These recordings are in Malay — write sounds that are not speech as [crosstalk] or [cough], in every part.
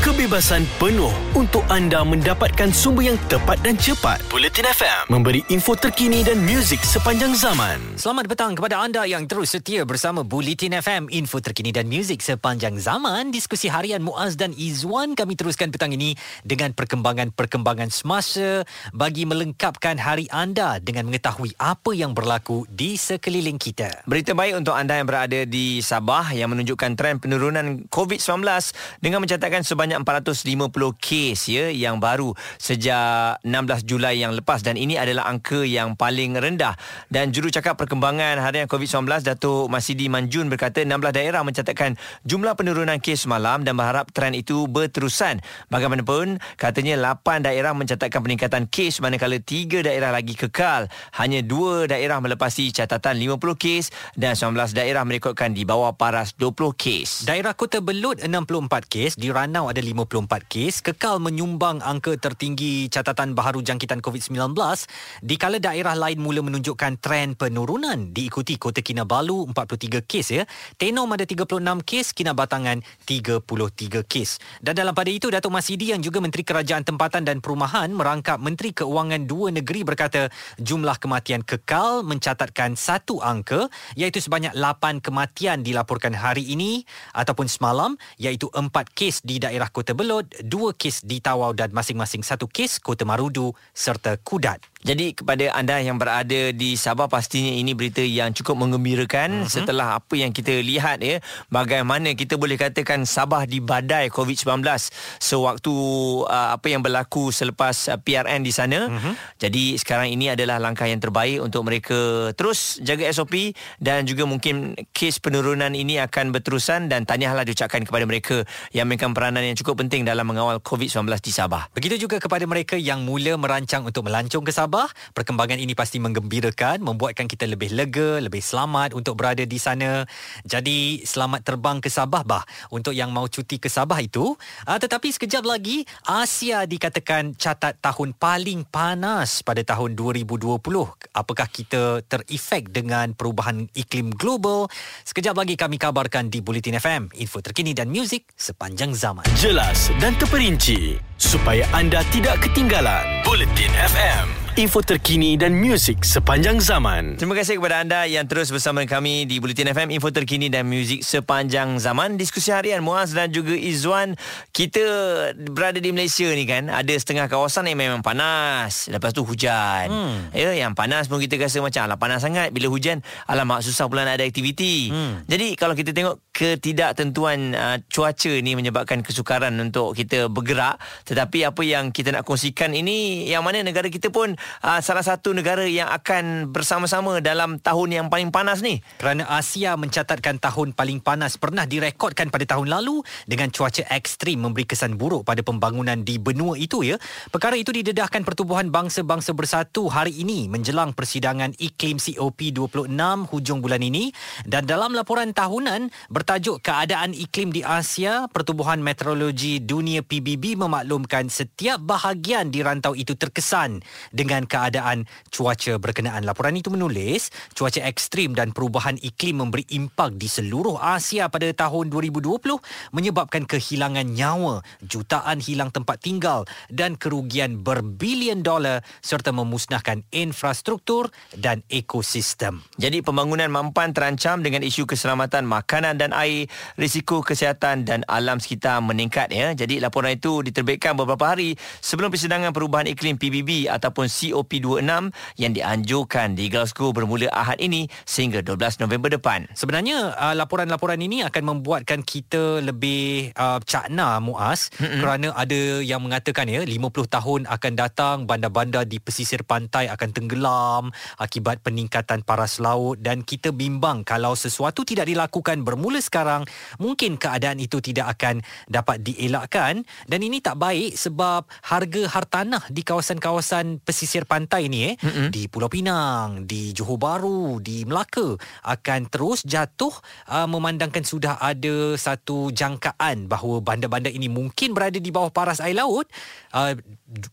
kebebasan penuh untuk anda mendapatkan sumber yang tepat dan cepat. Bulletin FM memberi info terkini dan muzik sepanjang zaman. Selamat petang kepada anda yang terus setia bersama Bulletin FM, info terkini dan muzik sepanjang zaman. Diskusi harian Muaz dan Izwan kami teruskan petang ini dengan perkembangan-perkembangan semasa bagi melengkapkan hari anda dengan mengetahui apa yang berlaku di sekeliling kita. Berita baik untuk anda yang berada di Sabah yang menunjukkan trend penurunan COVID-19 dengan mencatatkan sebanyak sebanyak 450 kes ya yang baru sejak 16 Julai yang lepas. Dan ini adalah angka yang paling rendah. Dan jurucakap perkembangan harian COVID-19 Datuk Masidi Manjun berkata 16 daerah mencatatkan jumlah penurunan kes semalam dan berharap trend itu berterusan. Bagaimanapun katanya 8 daerah mencatatkan peningkatan kes manakala 3 daerah lagi kekal. Hanya 2 daerah melepasi catatan 50 kes dan 19 daerah merekodkan di bawah paras 20 kes. Daerah Kota Belud 64 kes di Ranau ada 54 kes. Kekal menyumbang angka tertinggi catatan baharu jangkitan COVID-19 di kala daerah lain mula menunjukkan trend penurunan. Diikuti Kota Kinabalu 43 kes ya. Tenom ada 36 kes Kinabatangan 33 kes. Dan dalam pada itu Datuk Masidi yang juga Menteri Kerajaan Tempatan dan Perumahan merangkap Menteri Keuangan dua negeri berkata jumlah kematian kekal mencatatkan satu angka iaitu sebanyak 8 kematian dilaporkan hari ini ataupun semalam iaitu 4 kes di daerah Kota Belud, dua kes di Tawau dan masing-masing satu kes Kota Marudu serta Kudat. Jadi kepada anda yang berada di Sabah pastinya ini berita yang cukup mengembirakan uh-huh. setelah apa yang kita lihat ya bagaimana kita boleh katakan Sabah di badai COVID-19 sewaktu uh, apa yang berlaku selepas uh, PRN di sana. Uh-huh. Jadi sekarang ini adalah langkah yang terbaik untuk mereka terus jaga SOP dan juga mungkin kes penurunan ini akan berterusan dan tahniahlah diucapkan kepada mereka yang mainkan peranan yang cukup penting dalam mengawal COVID-19 di Sabah. Begitu juga kepada mereka yang mula merancang untuk melancong ke Sabah Sabah. Perkembangan ini pasti menggembirakan, membuatkan kita lebih lega, lebih selamat untuk berada di sana. Jadi selamat terbang ke Sabah bah untuk yang mau cuti ke Sabah itu. Uh, tetapi sekejap lagi Asia dikatakan catat tahun paling panas pada tahun 2020. Apakah kita terefek dengan perubahan iklim global? Sekejap lagi kami kabarkan di Bulletin FM, info terkini dan muzik sepanjang zaman. Jelas dan terperinci supaya anda tidak ketinggalan. Bulletin FM info terkini dan muzik sepanjang zaman. Terima kasih kepada anda yang terus bersama kami di Bulletin FM, info terkini dan muzik sepanjang zaman. Diskusi harian Muaz dan juga Izwan. Kita berada di Malaysia ni kan, ada setengah kawasan yang memang panas. Lepas tu hujan. Hmm. Ya, yang panas pun kita rasa macam alah panas sangat. Bila hujan, alamak susah pula nak ada aktiviti. Hmm. Jadi kalau kita tengok ketidaktentuan uh, cuaca ni menyebabkan kesukaran untuk kita bergerak. Tetapi apa yang kita nak kongsikan ini, yang mana negara kita pun uh, salah satu negara yang akan bersama-sama dalam tahun yang paling panas ni. Kerana Asia mencatatkan tahun paling panas pernah direkodkan pada tahun lalu dengan cuaca ekstrim memberi kesan buruk pada pembangunan di benua itu ya. Perkara itu didedahkan Pertubuhan Bangsa-Bangsa Bersatu hari ini menjelang persidangan iklim COP26 hujung bulan ini dan dalam laporan tahunan bertajuk keadaan iklim di Asia, Pertubuhan Meteorologi Dunia PBB memaklumkan setiap bahagian di rantau itu terkesan dengan dengan keadaan cuaca berkenaan. Laporan itu menulis, cuaca ekstrim dan perubahan iklim memberi impak di seluruh Asia pada tahun 2020 menyebabkan kehilangan nyawa, jutaan hilang tempat tinggal dan kerugian berbilion dolar serta memusnahkan infrastruktur dan ekosistem. Jadi pembangunan mampan terancam dengan isu keselamatan makanan dan air, risiko kesihatan dan alam sekitar meningkat ya. Jadi laporan itu diterbitkan beberapa hari sebelum persidangan perubahan iklim PBB ataupun COP26 yang dianjurkan di Glasgow bermula Ahad ini sehingga 12 November depan. Sebenarnya uh, laporan-laporan ini akan membuatkan kita lebih uh, cakna muas mm-hmm. kerana ada yang mengatakan ya 50 tahun akan datang bandar-bandar di pesisir pantai akan tenggelam akibat peningkatan paras laut dan kita bimbang kalau sesuatu tidak dilakukan bermula sekarang mungkin keadaan itu tidak akan dapat dielakkan dan ini tak baik sebab harga hartanah di kawasan-kawasan pesisir pantai ni eh mm-hmm. di Pulau Pinang, di Johor Bahru, di Melaka akan terus jatuh uh, memandangkan sudah ada satu jangkaan bahawa bandar-bandar ini mungkin berada di bawah paras air laut uh,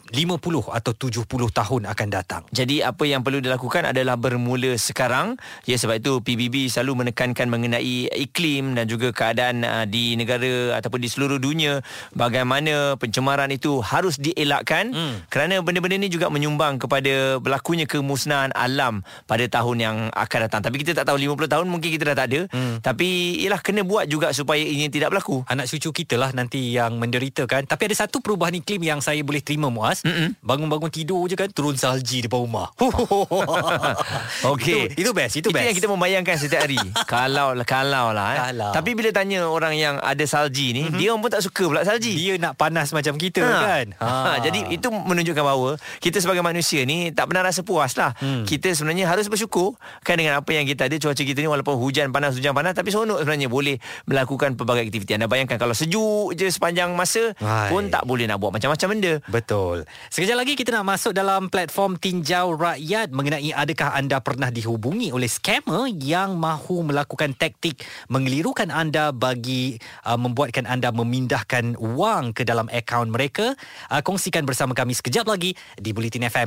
50 atau 70 tahun akan datang. Jadi apa yang perlu dilakukan adalah bermula sekarang. Ya sebab itu PBB selalu menekankan mengenai iklim dan juga keadaan uh, di negara ataupun di seluruh dunia bagaimana pencemaran itu harus dielakkan hmm. kerana benda-benda ini juga menyumbang kepada berlakunya kemusnahan alam pada tahun yang akan datang. Tapi kita tak tahu 50 tahun mungkin kita dah tak ada. Hmm. Tapi ialah kena buat juga supaya ini tidak berlaku. Anak cucu kita lah nanti yang menderita kan. Tapi ada satu perubahan iklim yang saya boleh terima Muaz. Mm-mm. Bangun-bangun tidur je kan turun salji depan rumah. [laughs] Okey. Itu, itu best, itu, itu best. yang kita membayangkan setiap hari. [laughs] kalau lah kalau lah eh. Kalau. Tapi bila tanya orang yang ada salji ni, mm-hmm. dia pun tak suka pula salji. Dia nak panas macam kita ha. kan. Ha. ha. Jadi itu menunjukkan bahawa kita sebagai manusia ni tak pernah rasa puas lah. Hmm. Kita sebenarnya harus bersyukur kan dengan apa yang kita ada cuaca kita ni walaupun hujan panas hujan panas tapi seronok sebenarnya boleh melakukan pelbagai aktiviti. Anda bayangkan kalau sejuk je sepanjang masa Hai. pun tak boleh nak buat macam-macam benda. Betul. Sekejap lagi kita nak masuk dalam platform tinjau rakyat mengenai adakah anda pernah dihubungi oleh scammer yang mahu melakukan taktik mengelirukan anda bagi uh, membuatkan anda memindahkan wang ke dalam akaun mereka. Uh, kongsikan bersama kami sekejap lagi di Bulletin FM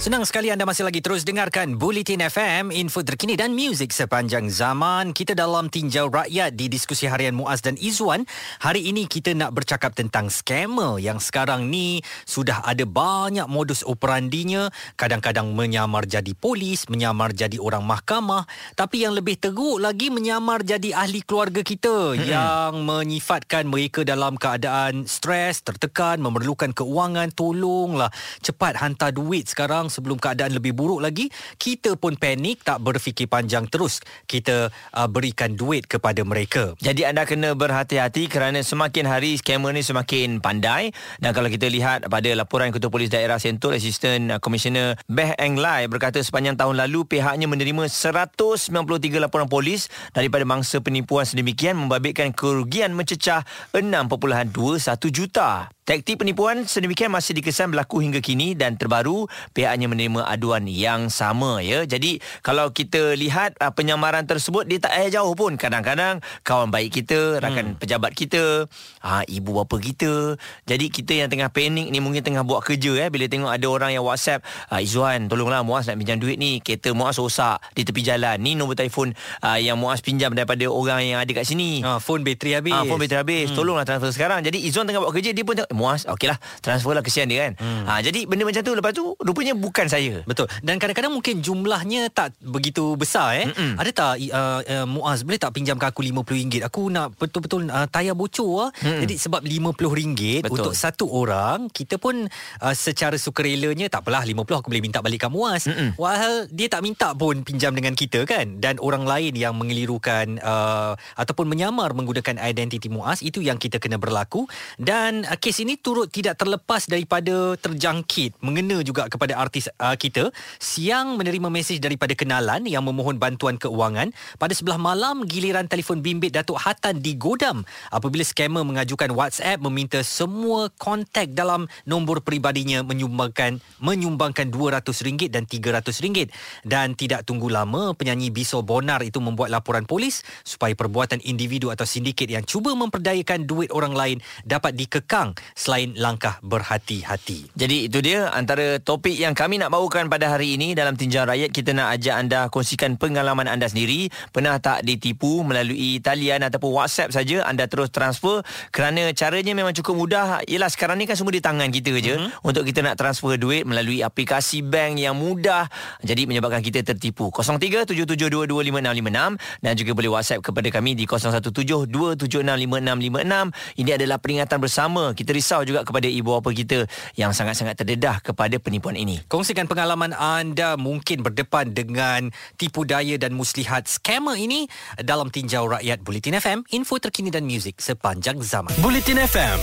Senang sekali anda masih lagi terus dengarkan Bulletin FM, info terkini dan muzik sepanjang zaman. Kita dalam tinjau rakyat di diskusi harian Muaz dan Izwan. Hari ini kita nak bercakap tentang scammer yang sekarang ni sudah ada banyak modus operandinya. Kadang-kadang menyamar jadi polis, menyamar jadi orang mahkamah. Tapi yang lebih teruk lagi menyamar jadi ahli keluarga kita hmm. yang menyifatkan mereka dalam keadaan stres, tertekan, memerlukan keuangan. Tolonglah cepat hantar duit sekarang sebelum keadaan lebih buruk lagi kita pun panik tak berfikir panjang terus. Kita uh, berikan duit kepada mereka. Jadi anda kena berhati-hati kerana semakin hari scammer ni semakin pandai. Dan kalau kita lihat pada laporan Ketua Polis Daerah Sentul Assistant Commissioner Beh Eng Lai berkata sepanjang tahun lalu pihaknya menerima 193 laporan polis daripada mangsa penipuan sedemikian membabitkan kerugian mencecah 6.21 juta Taktik penipuan sedemikian masih dikesan berlaku hingga kini dan terbaru pihaknya menerima aduan yang sama ya. Jadi kalau kita lihat uh, penyamaran tersebut dia tak payah jauh pun. Kadang-kadang kawan baik kita, rakan hmm. pejabat kita, uh, ibu bapa kita. Jadi kita yang tengah panik ni mungkin tengah buat kerja ya bila tengok ada orang yang WhatsApp, uh, Izzuan tolonglah Muaz nak pinjam duit ni. Kereta Muaz rosak di tepi jalan. Ni nombor telefon uh, yang Muaz pinjam daripada orang yang ada kat sini. Ha, phone bateri habis. Ha, phone bateri habis. Hmm. Tolonglah transfer sekarang. Jadi Izzuan tengah buat kerja dia pun tengok muas okeylah transferlah kesian dia kan. Hmm. ha jadi benda macam tu lepas tu rupanya bukan saya. Betul. Dan kadang-kadang mungkin jumlahnya tak begitu besar eh. Mm-mm. ada tak uh, uh, muas boleh tak pinjamkan aku RM50 aku nak betul-betul uh, tayar bocor ah. Jadi sebab RM50 untuk satu orang kita pun uh, secara sukarelanya tak apalah 50 aku boleh minta balik kamu muas walhal dia tak minta pun pinjam dengan kita kan. Dan orang lain yang mengelirukan uh, ataupun menyamar menggunakan identiti muas itu yang kita kena berlaku. Dan uh, kes ini turut tidak terlepas daripada terjangkit mengena juga kepada artis uh, kita siang menerima mesej daripada kenalan yang memohon bantuan keuangan. Pada sebelah malam giliran telefon bimbit Datuk Hatan digodam apabila scammer mengajukan WhatsApp meminta semua kontak dalam nombor peribadinya menyumbangkan menyumbangkan RM200 dan RM300 dan tidak tunggu lama penyanyi Biso Bonar itu membuat laporan polis supaya perbuatan individu atau sindiket yang cuba memperdayakan duit orang lain dapat dikekang selain langkah berhati-hati. Jadi itu dia antara topik yang kami nak bawakan pada hari ini dalam tinjauan rakyat kita nak ajak anda kongsikan pengalaman anda sendiri. Pernah tak ditipu melalui talian ataupun WhatsApp saja anda terus transfer? Kerana caranya memang cukup mudah. Ialah sekarang ni kan semua di tangan kita je. Mm-hmm. untuk kita nak transfer duit melalui aplikasi bank yang mudah. Jadi menyebabkan kita tertipu. 0377225656 dan juga boleh WhatsApp kepada kami di 0172765656 ini adalah peringatan bersama. Kita risau juga kepada ibu bapa kita yang sangat-sangat terdedah kepada penipuan ini. Kongsikan pengalaman anda mungkin berdepan dengan tipu daya dan muslihat scammer ini dalam tinjau rakyat Bulletin FM, info terkini dan muzik sepanjang zaman. Bulletin FM,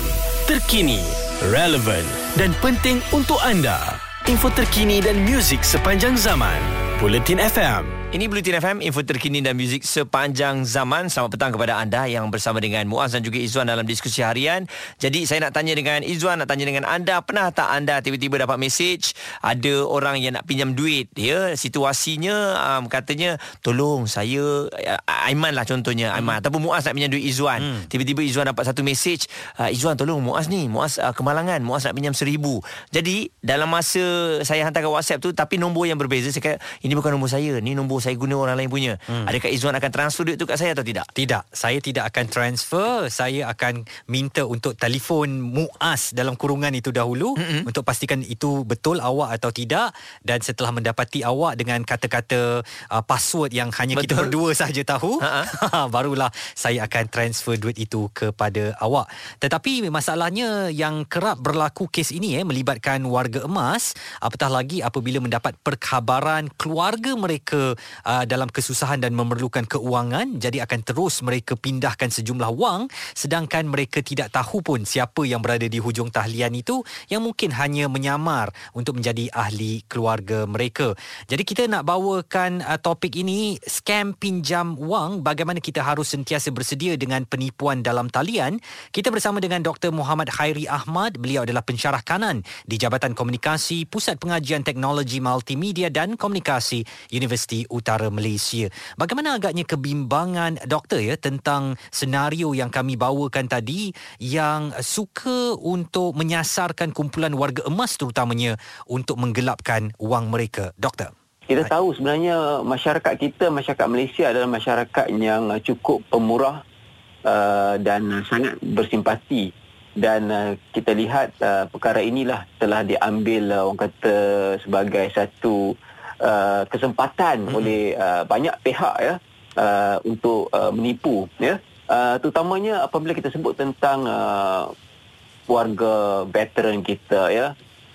terkini, relevan dan penting untuk anda. Info terkini dan muzik sepanjang zaman. Bulletin FM. Ini Blutin FM, info terkini dan muzik sepanjang zaman. Selamat petang kepada anda yang bersama dengan Muaz dan juga Izzuan dalam diskusi harian. Jadi saya nak tanya dengan Izzuan, nak tanya dengan anda, pernah tak anda tiba-tiba dapat mesej ada orang yang nak pinjam duit, ya? Situasinya um, katanya, tolong saya uh, Aiman lah contohnya, Aiman hmm. ataupun Muaz nak pinjam duit Izzuan. Hmm. Tiba-tiba Izzuan dapat satu mesej, uh, Izzuan tolong Muaz ni, Muaz uh, kemalangan, Muaz nak pinjam seribu. Jadi dalam masa saya hantar ke WhatsApp tu tapi nombor yang berbeza, saya kata ini bukan nombor saya, ni nombor saya guna orang lain punya. Hmm. Adakah Izzuan akan transfer duit tu kat saya atau tidak? Tidak. Saya tidak akan transfer. Saya akan minta untuk telefon Muaz dalam kurungan itu dahulu hmm. untuk pastikan itu betul awak atau tidak dan setelah mendapati awak dengan kata-kata uh, password yang hanya betul. kita berdua sahaja tahu, [laughs] barulah saya akan transfer duit itu kepada awak. Tetapi masalahnya yang kerap berlaku kes ini eh melibatkan warga emas apatah lagi apabila mendapat perkhabaran keluarga mereka uh, dalam kesusahan dan memerlukan keuangan jadi akan terus mereka pindahkan sejumlah wang sedangkan mereka tidak tahu pun siapa yang berada di hujung tahlian itu yang mungkin hanya menyamar untuk menjadi ahli keluarga mereka. Jadi kita nak bawakan uh, topik ini scam pinjam wang bagaimana kita harus sentiasa bersedia dengan penipuan dalam talian. Kita bersama dengan Dr. Muhammad Khairi Ahmad. Beliau adalah pensyarah kanan di Jabatan Komunikasi Pusat Pengajian Teknologi Multimedia dan Komunikasi Universiti Utara Malaysia. Bagaimana agaknya kebimbangan doktor ya tentang senario yang kami bawakan tadi yang suka untuk menyasarkan kumpulan warga emas terutamanya untuk menggelapkan wang mereka. Doktor. Kita tahu sebenarnya masyarakat kita, masyarakat Malaysia adalah masyarakat yang cukup pemurah uh, dan sangat bersimpati dan uh, kita lihat uh, perkara inilah telah diambil uh, orang kata sebagai satu uh, kesempatan hmm. oleh uh, banyak pihak ya uh, untuk uh, menipu ya. Uh, terutamanya apabila kita sebut tentang uh, warga veteran kita ya.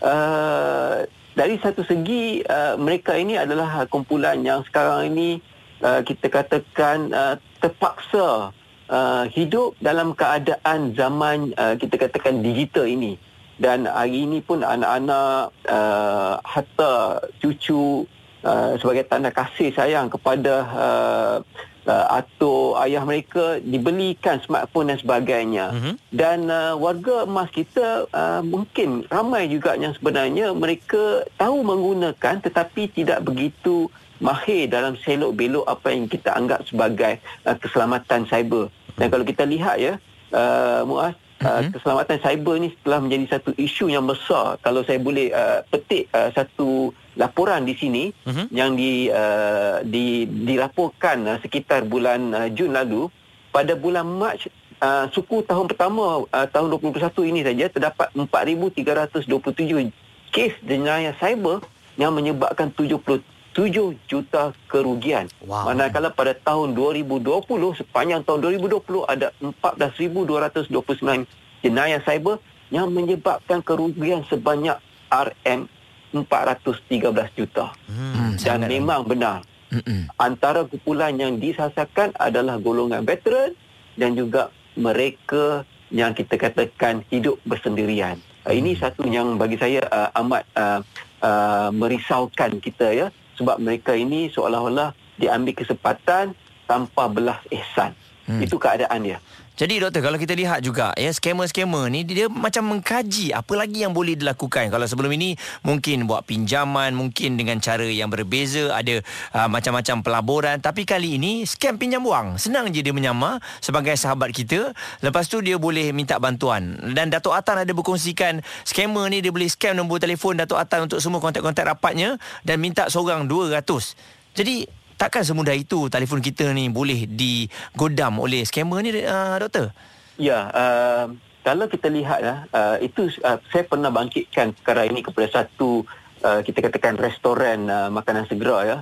Uh, dari satu segi uh, mereka ini adalah kumpulan yang sekarang ini uh, kita katakan uh, terpaksa uh, hidup dalam keadaan zaman uh, kita katakan digital ini dan hari ini pun anak-anak uh, hatta cucu uh, sebagai tanda kasih sayang kepada uh, uh, atau ayah mereka dibelikan smartphone dan sebagainya. Uh-huh. dan uh, warga emas kita uh, mungkin ramai juga yang sebenarnya mereka tahu menggunakan tetapi tidak begitu mahir dalam selok belok apa yang kita anggap sebagai uh, keselamatan cyber. Dan kalau kita lihat ya uh, Muaz Uh, keselamatan cyber ni telah menjadi satu isu yang besar kalau saya boleh uh, petik uh, satu laporan di sini uh-huh. yang di, uh, di dilaporkan uh, sekitar bulan uh, Jun lalu pada bulan Mac uh, suku tahun pertama uh, tahun 2021 ini saja terdapat 4327 kes jenayah cyber yang menyebabkan 70 7 juta kerugian. Wow. Manakala pada tahun 2020 sepanjang tahun 2020 ada 14,229 jenayah cyber yang menyebabkan kerugian sebanyak RM 413 juta. Hmm, Dan memang benar. Mm-mm. Antara kumpulan yang disasarkan adalah golongan veteran dan juga mereka yang kita katakan hidup bersendirian. Hmm. Ini satu yang bagi saya uh, amat uh, uh, merisaukan kita ya sebab mereka ini seolah-olah diambil kesempatan tanpa belas ihsan. Hmm. Itu keadaan dia. Jadi doktor kalau kita lihat juga ya skamer-skamer ni dia macam mengkaji apa lagi yang boleh dilakukan. Kalau sebelum ini mungkin buat pinjaman, mungkin dengan cara yang berbeza, ada uh, macam-macam pelaburan, tapi kali ini scam pinjam wang. Senang je dia menyamar sebagai sahabat kita. Lepas tu dia boleh minta bantuan. Dan Datuk Atan ada berkongsikan skamer ni dia boleh scam nombor telefon Datuk Atan untuk semua kontak-kontak rapatnya dan minta seorang 200. Jadi takkan semudah itu telefon kita ni boleh digodam oleh scammer ni uh, doktor? Ya, uh, kalau kita lihat uh, itu uh, saya pernah bangkitkan perkara ini kepada satu uh, kita katakan restoran uh, makanan segera ya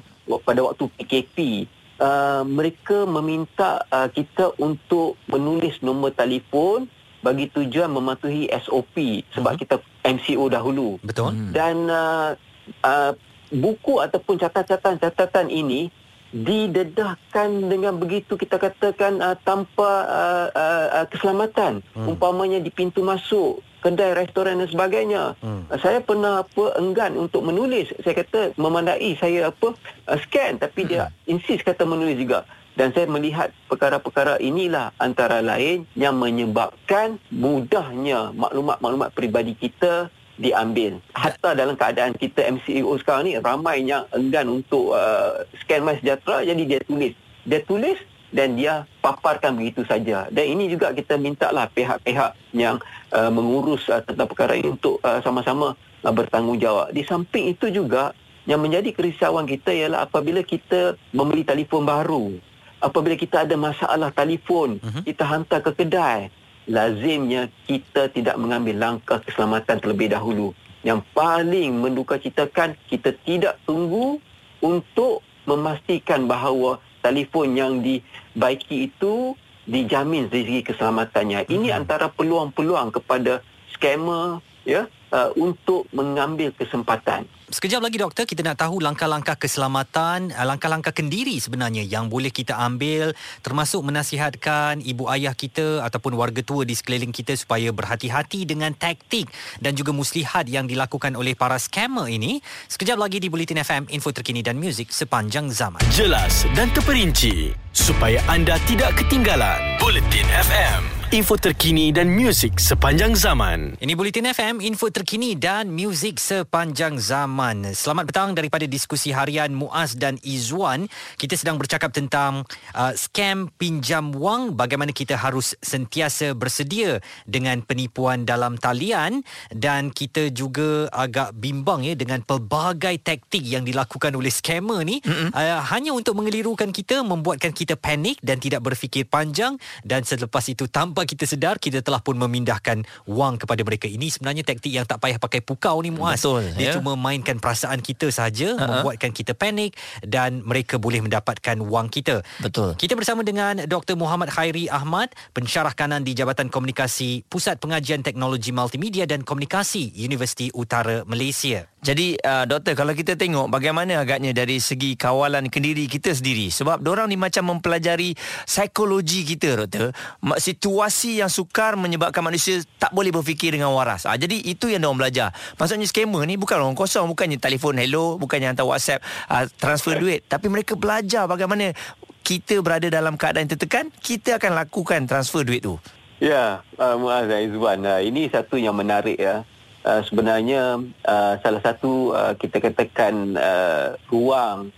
pada waktu PKP uh, mereka meminta uh, kita untuk menulis nombor telefon bagi tujuan mematuhi SOP sebab uh-huh. kita MCO dahulu. Betul. Dan uh, uh, buku ataupun catatan-catatan ini didedahkan dengan begitu kita katakan uh, tanpa uh, uh, uh, keselamatan hmm. umpamanya di pintu masuk kedai restoran dan sebagainya. Hmm. Saya pernah apa enggan untuk menulis. Saya kata memandai saya apa uh, scan tapi hmm. dia insist kata menulis juga. Dan saya melihat perkara-perkara inilah antara lain yang menyebabkan mudahnya maklumat-maklumat peribadi kita diambil. Hatta dalam keadaan kita MCEO sekarang ni ramai yang enggan untuk uh, scan My Sejahtera jadi dia tulis. Dia tulis dan dia paparkan begitu saja. Dan ini juga kita minta lah pihak-pihak yang uh, mengurus uh, tentang perkara ini untuk uh, sama-sama uh, bertanggungjawab. Di samping itu juga yang menjadi kerisauan kita ialah apabila kita membeli telefon baru. Apabila kita ada masalah telefon, uh-huh. kita hantar ke kedai. Lazimnya kita tidak mengambil langkah keselamatan terlebih dahulu. Yang paling mendukacitakan kita tidak tunggu untuk memastikan bahawa telefon yang dibaiki itu dijamin dari segi keselamatannya. Ini hmm. antara peluang-peluang kepada scammer ya uh, untuk mengambil kesempatan. Sekejap lagi doktor kita nak tahu langkah-langkah keselamatan, uh, langkah-langkah kendiri sebenarnya yang boleh kita ambil termasuk menasihatkan ibu ayah kita ataupun warga tua di sekeliling kita supaya berhati-hati dengan taktik dan juga muslihat yang dilakukan oleh para scammer ini. Sekejap lagi di Bulletin FM info terkini dan muzik sepanjang zaman. Jelas dan terperinci supaya anda tidak ketinggalan. Bulletin FM info terkini dan muzik sepanjang zaman. Ini Bulletin FM, info terkini dan muzik sepanjang zaman. Selamat petang daripada diskusi harian Muaz dan Izwan. Kita sedang bercakap tentang uh, scam pinjam wang, bagaimana kita harus sentiasa bersedia dengan penipuan dalam talian dan kita juga agak bimbang ya dengan pelbagai taktik yang dilakukan oleh scammer ni uh, hanya untuk mengelirukan kita, membuatkan kita panik dan tidak berfikir panjang dan selepas itu tanpa tanpa kita sedar kita telah pun memindahkan wang kepada mereka. Ini sebenarnya taktik yang tak payah pakai pukau ni Muaz. Betul, dia ya? cuma mainkan perasaan kita saja uh-huh. membuatkan kita panik dan mereka boleh mendapatkan wang kita. Betul. Kita bersama dengan Dr Muhammad Khairi Ahmad pensyarah kanan di Jabatan Komunikasi Pusat Pengajian Teknologi Multimedia dan Komunikasi Universiti Utara Malaysia jadi uh, doktor kalau kita tengok bagaimana agaknya dari segi kawalan kendiri kita sendiri sebab orang ni macam mempelajari psikologi kita doktor situasi yang sukar menyebabkan manusia tak boleh berfikir dengan waras. Uh, jadi itu yang orang belajar. Maksudnya scammer ni bukan orang kosong bukannya telefon hello bukannya hantar WhatsApp uh, transfer duit tapi mereka belajar bagaimana kita berada dalam keadaan tertekan kita akan lakukan transfer duit tu. Ya, uh, Muaz Aizwan, uh, ini satu yang menarik ya. Uh, sebenarnya uh, salah satu uh, kita katakan uh, ruang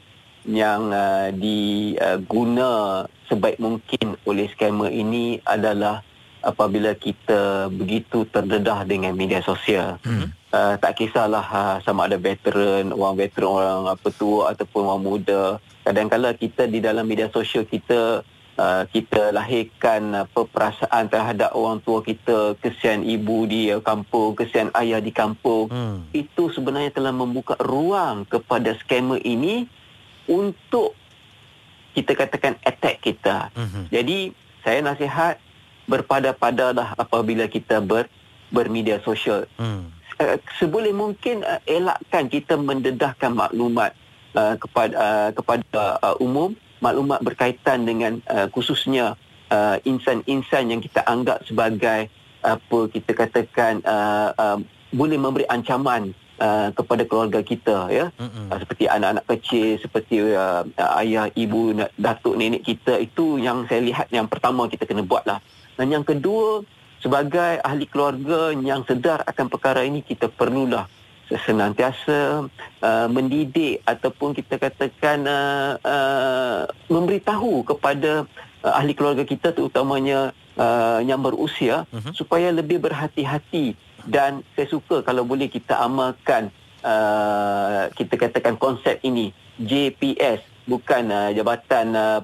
yang uh, diguna sebaik mungkin oleh scammer ini adalah apabila kita begitu terdedah dengan media sosial. Hmm. Uh, tak kisahlah uh, sama ada veteran, orang veteran, orang apa tua ataupun orang muda. Kadang-kadang kita di dalam media sosial kita Uh, kita lahirkan apa perasaan terhadap orang tua kita kesian ibu di kampung kesian ayah di kampung hmm. itu sebenarnya telah membuka ruang kepada scammer ini untuk kita katakan attack kita hmm. jadi saya nasihat berpada-padalah apabila kita ber bermedia sosial hmm. uh, seboleh mungkin uh, elakkan kita mendedahkan maklumat uh, kepada uh, kepada uh, umum maklumat berkaitan dengan uh, khususnya uh, insan-insan yang kita anggap sebagai apa kita katakan uh, uh, boleh memberi ancaman uh, kepada keluarga kita ya. Uh, seperti anak-anak kecil seperti uh, ayah ibu datuk nenek kita itu yang saya lihat yang pertama kita kena buatlah. Dan yang kedua sebagai ahli keluarga yang sedar akan perkara ini kita perlulah senantiasa uh, mendidik ataupun kita katakan uh, uh, memberitahu kepada uh, ahli keluarga kita terutamanya uh, yang berusia uh-huh. supaya lebih berhati-hati. Dan saya suka kalau boleh kita amalkan uh, kita katakan konsep ini. JPS bukan uh, jabatan uh,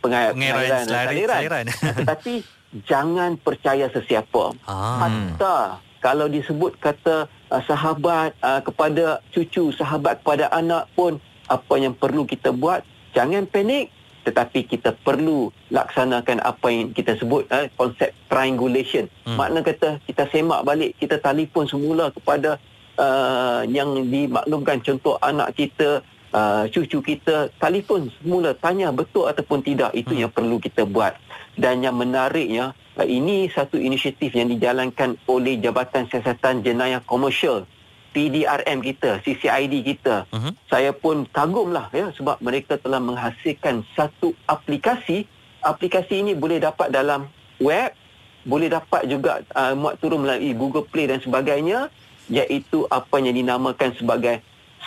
pengairan saliran [laughs] tetapi jangan percaya sesiapa. Ah. hatta kalau disebut kata uh, sahabat uh, kepada cucu, sahabat kepada anak pun apa yang perlu kita buat, jangan panik tetapi kita perlu laksanakan apa yang kita sebut uh, konsep triangulation. Hmm. Makna kata kita semak balik, kita telefon semula kepada uh, yang dimaklumkan contoh anak kita, uh, cucu kita, telefon semula tanya betul ataupun tidak itu hmm. yang perlu kita buat. Dan yang menariknya uh, ini satu inisiatif yang dijalankan oleh Jabatan Siasatan Jenayah Komersial PDRM kita, CCID kita. Uh-huh. Saya pun kagumlah ya sebab mereka telah menghasilkan satu aplikasi. Aplikasi ini boleh dapat dalam web, boleh dapat juga uh, muat turun melalui Google Play dan sebagainya iaitu apa yang dinamakan sebagai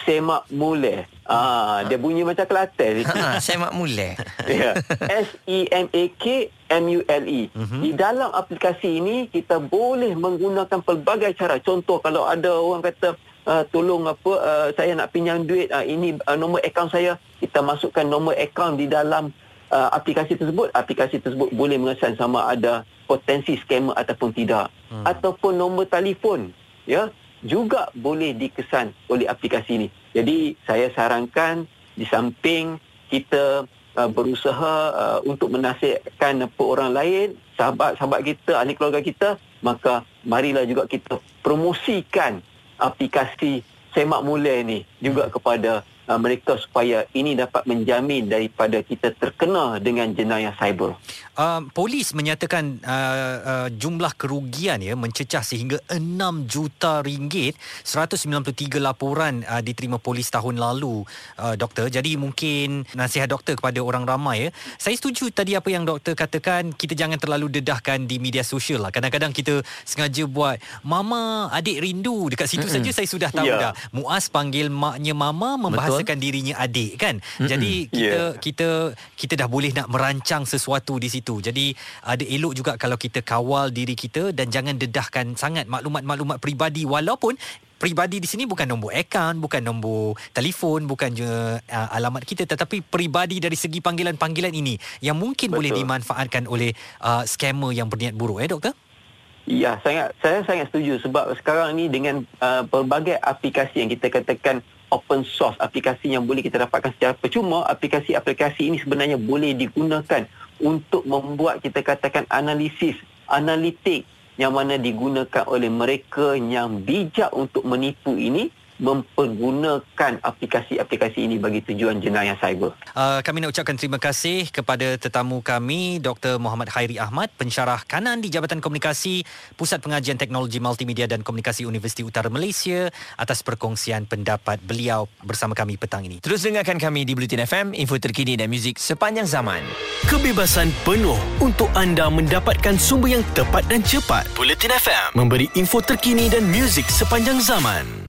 Semak Mule. Ah, dia bunyi macam Kelantan. Ha, Semak Mule. [laughs] ya. S E M A K M U L E. Uh-huh. Di dalam aplikasi ini kita boleh menggunakan pelbagai cara. Contoh kalau ada orang kata uh, tolong apa uh, saya nak pinjam duit uh, ini uh, nombor akaun saya, kita masukkan nombor akaun di dalam uh, aplikasi tersebut. Aplikasi tersebut boleh mengesan sama ada potensi scammer ataupun tidak. Hmm. Ataupun nombor telefon, ya juga boleh dikesan oleh aplikasi ini. Jadi saya sarankan di samping kita uh, berusaha uh, untuk menasihatkan apa orang lain, sahabat-sahabat kita, ahli keluarga kita, maka marilah juga kita promosikan aplikasi Semak Mulia ini juga hmm. kepada uh, mereka supaya ini dapat menjamin daripada kita terkena dengan jenayah cyber. Uh, polis menyatakan uh, uh, jumlah kerugian ya mencecah sehingga 6 juta ringgit 193 laporan uh, diterima polis tahun lalu uh, doktor jadi mungkin nasihat doktor kepada orang ramai ya saya setuju tadi apa yang doktor katakan kita jangan terlalu dedahkan di media sosial lah kadang-kadang kita sengaja buat mama adik rindu dekat situ mm-hmm. saja saya sudah tahu yeah. dah Muaz panggil maknya mama membahas merasakan dirinya adik kan. Mm-mm. Jadi kita yeah. kita kita dah boleh nak merancang sesuatu di situ. Jadi ada elok juga kalau kita kawal diri kita dan jangan dedahkan sangat maklumat-maklumat peribadi walaupun Peribadi di sini bukan nombor akaun, bukan nombor telefon, bukan je uh, alamat kita tetapi peribadi dari segi panggilan-panggilan ini yang mungkin Betul. boleh dimanfaatkan oleh uh, scammer yang berniat buruk eh doktor? Ya, sangat saya sangat setuju sebab sekarang ni dengan uh, pelbagai aplikasi yang kita katakan open source aplikasi yang boleh kita dapatkan secara percuma aplikasi-aplikasi ini sebenarnya boleh digunakan untuk membuat kita katakan analisis analitik yang mana digunakan oleh mereka yang bijak untuk menipu ini mempergunakan aplikasi-aplikasi ini bagi tujuan jenayah cyber. Uh, kami nak ucapkan terima kasih kepada tetamu kami Dr. Muhammad Khairi Ahmad, pensyarah kanan di Jabatan Komunikasi Pusat Pengajian Teknologi Multimedia dan Komunikasi Universiti Utara Malaysia atas perkongsian pendapat beliau bersama kami petang ini. Terus dengarkan kami di Bulletin FM, info terkini dan muzik sepanjang zaman. Kebebasan penuh untuk anda mendapatkan sumber yang tepat dan cepat. Bulletin FM memberi info terkini dan muzik sepanjang zaman.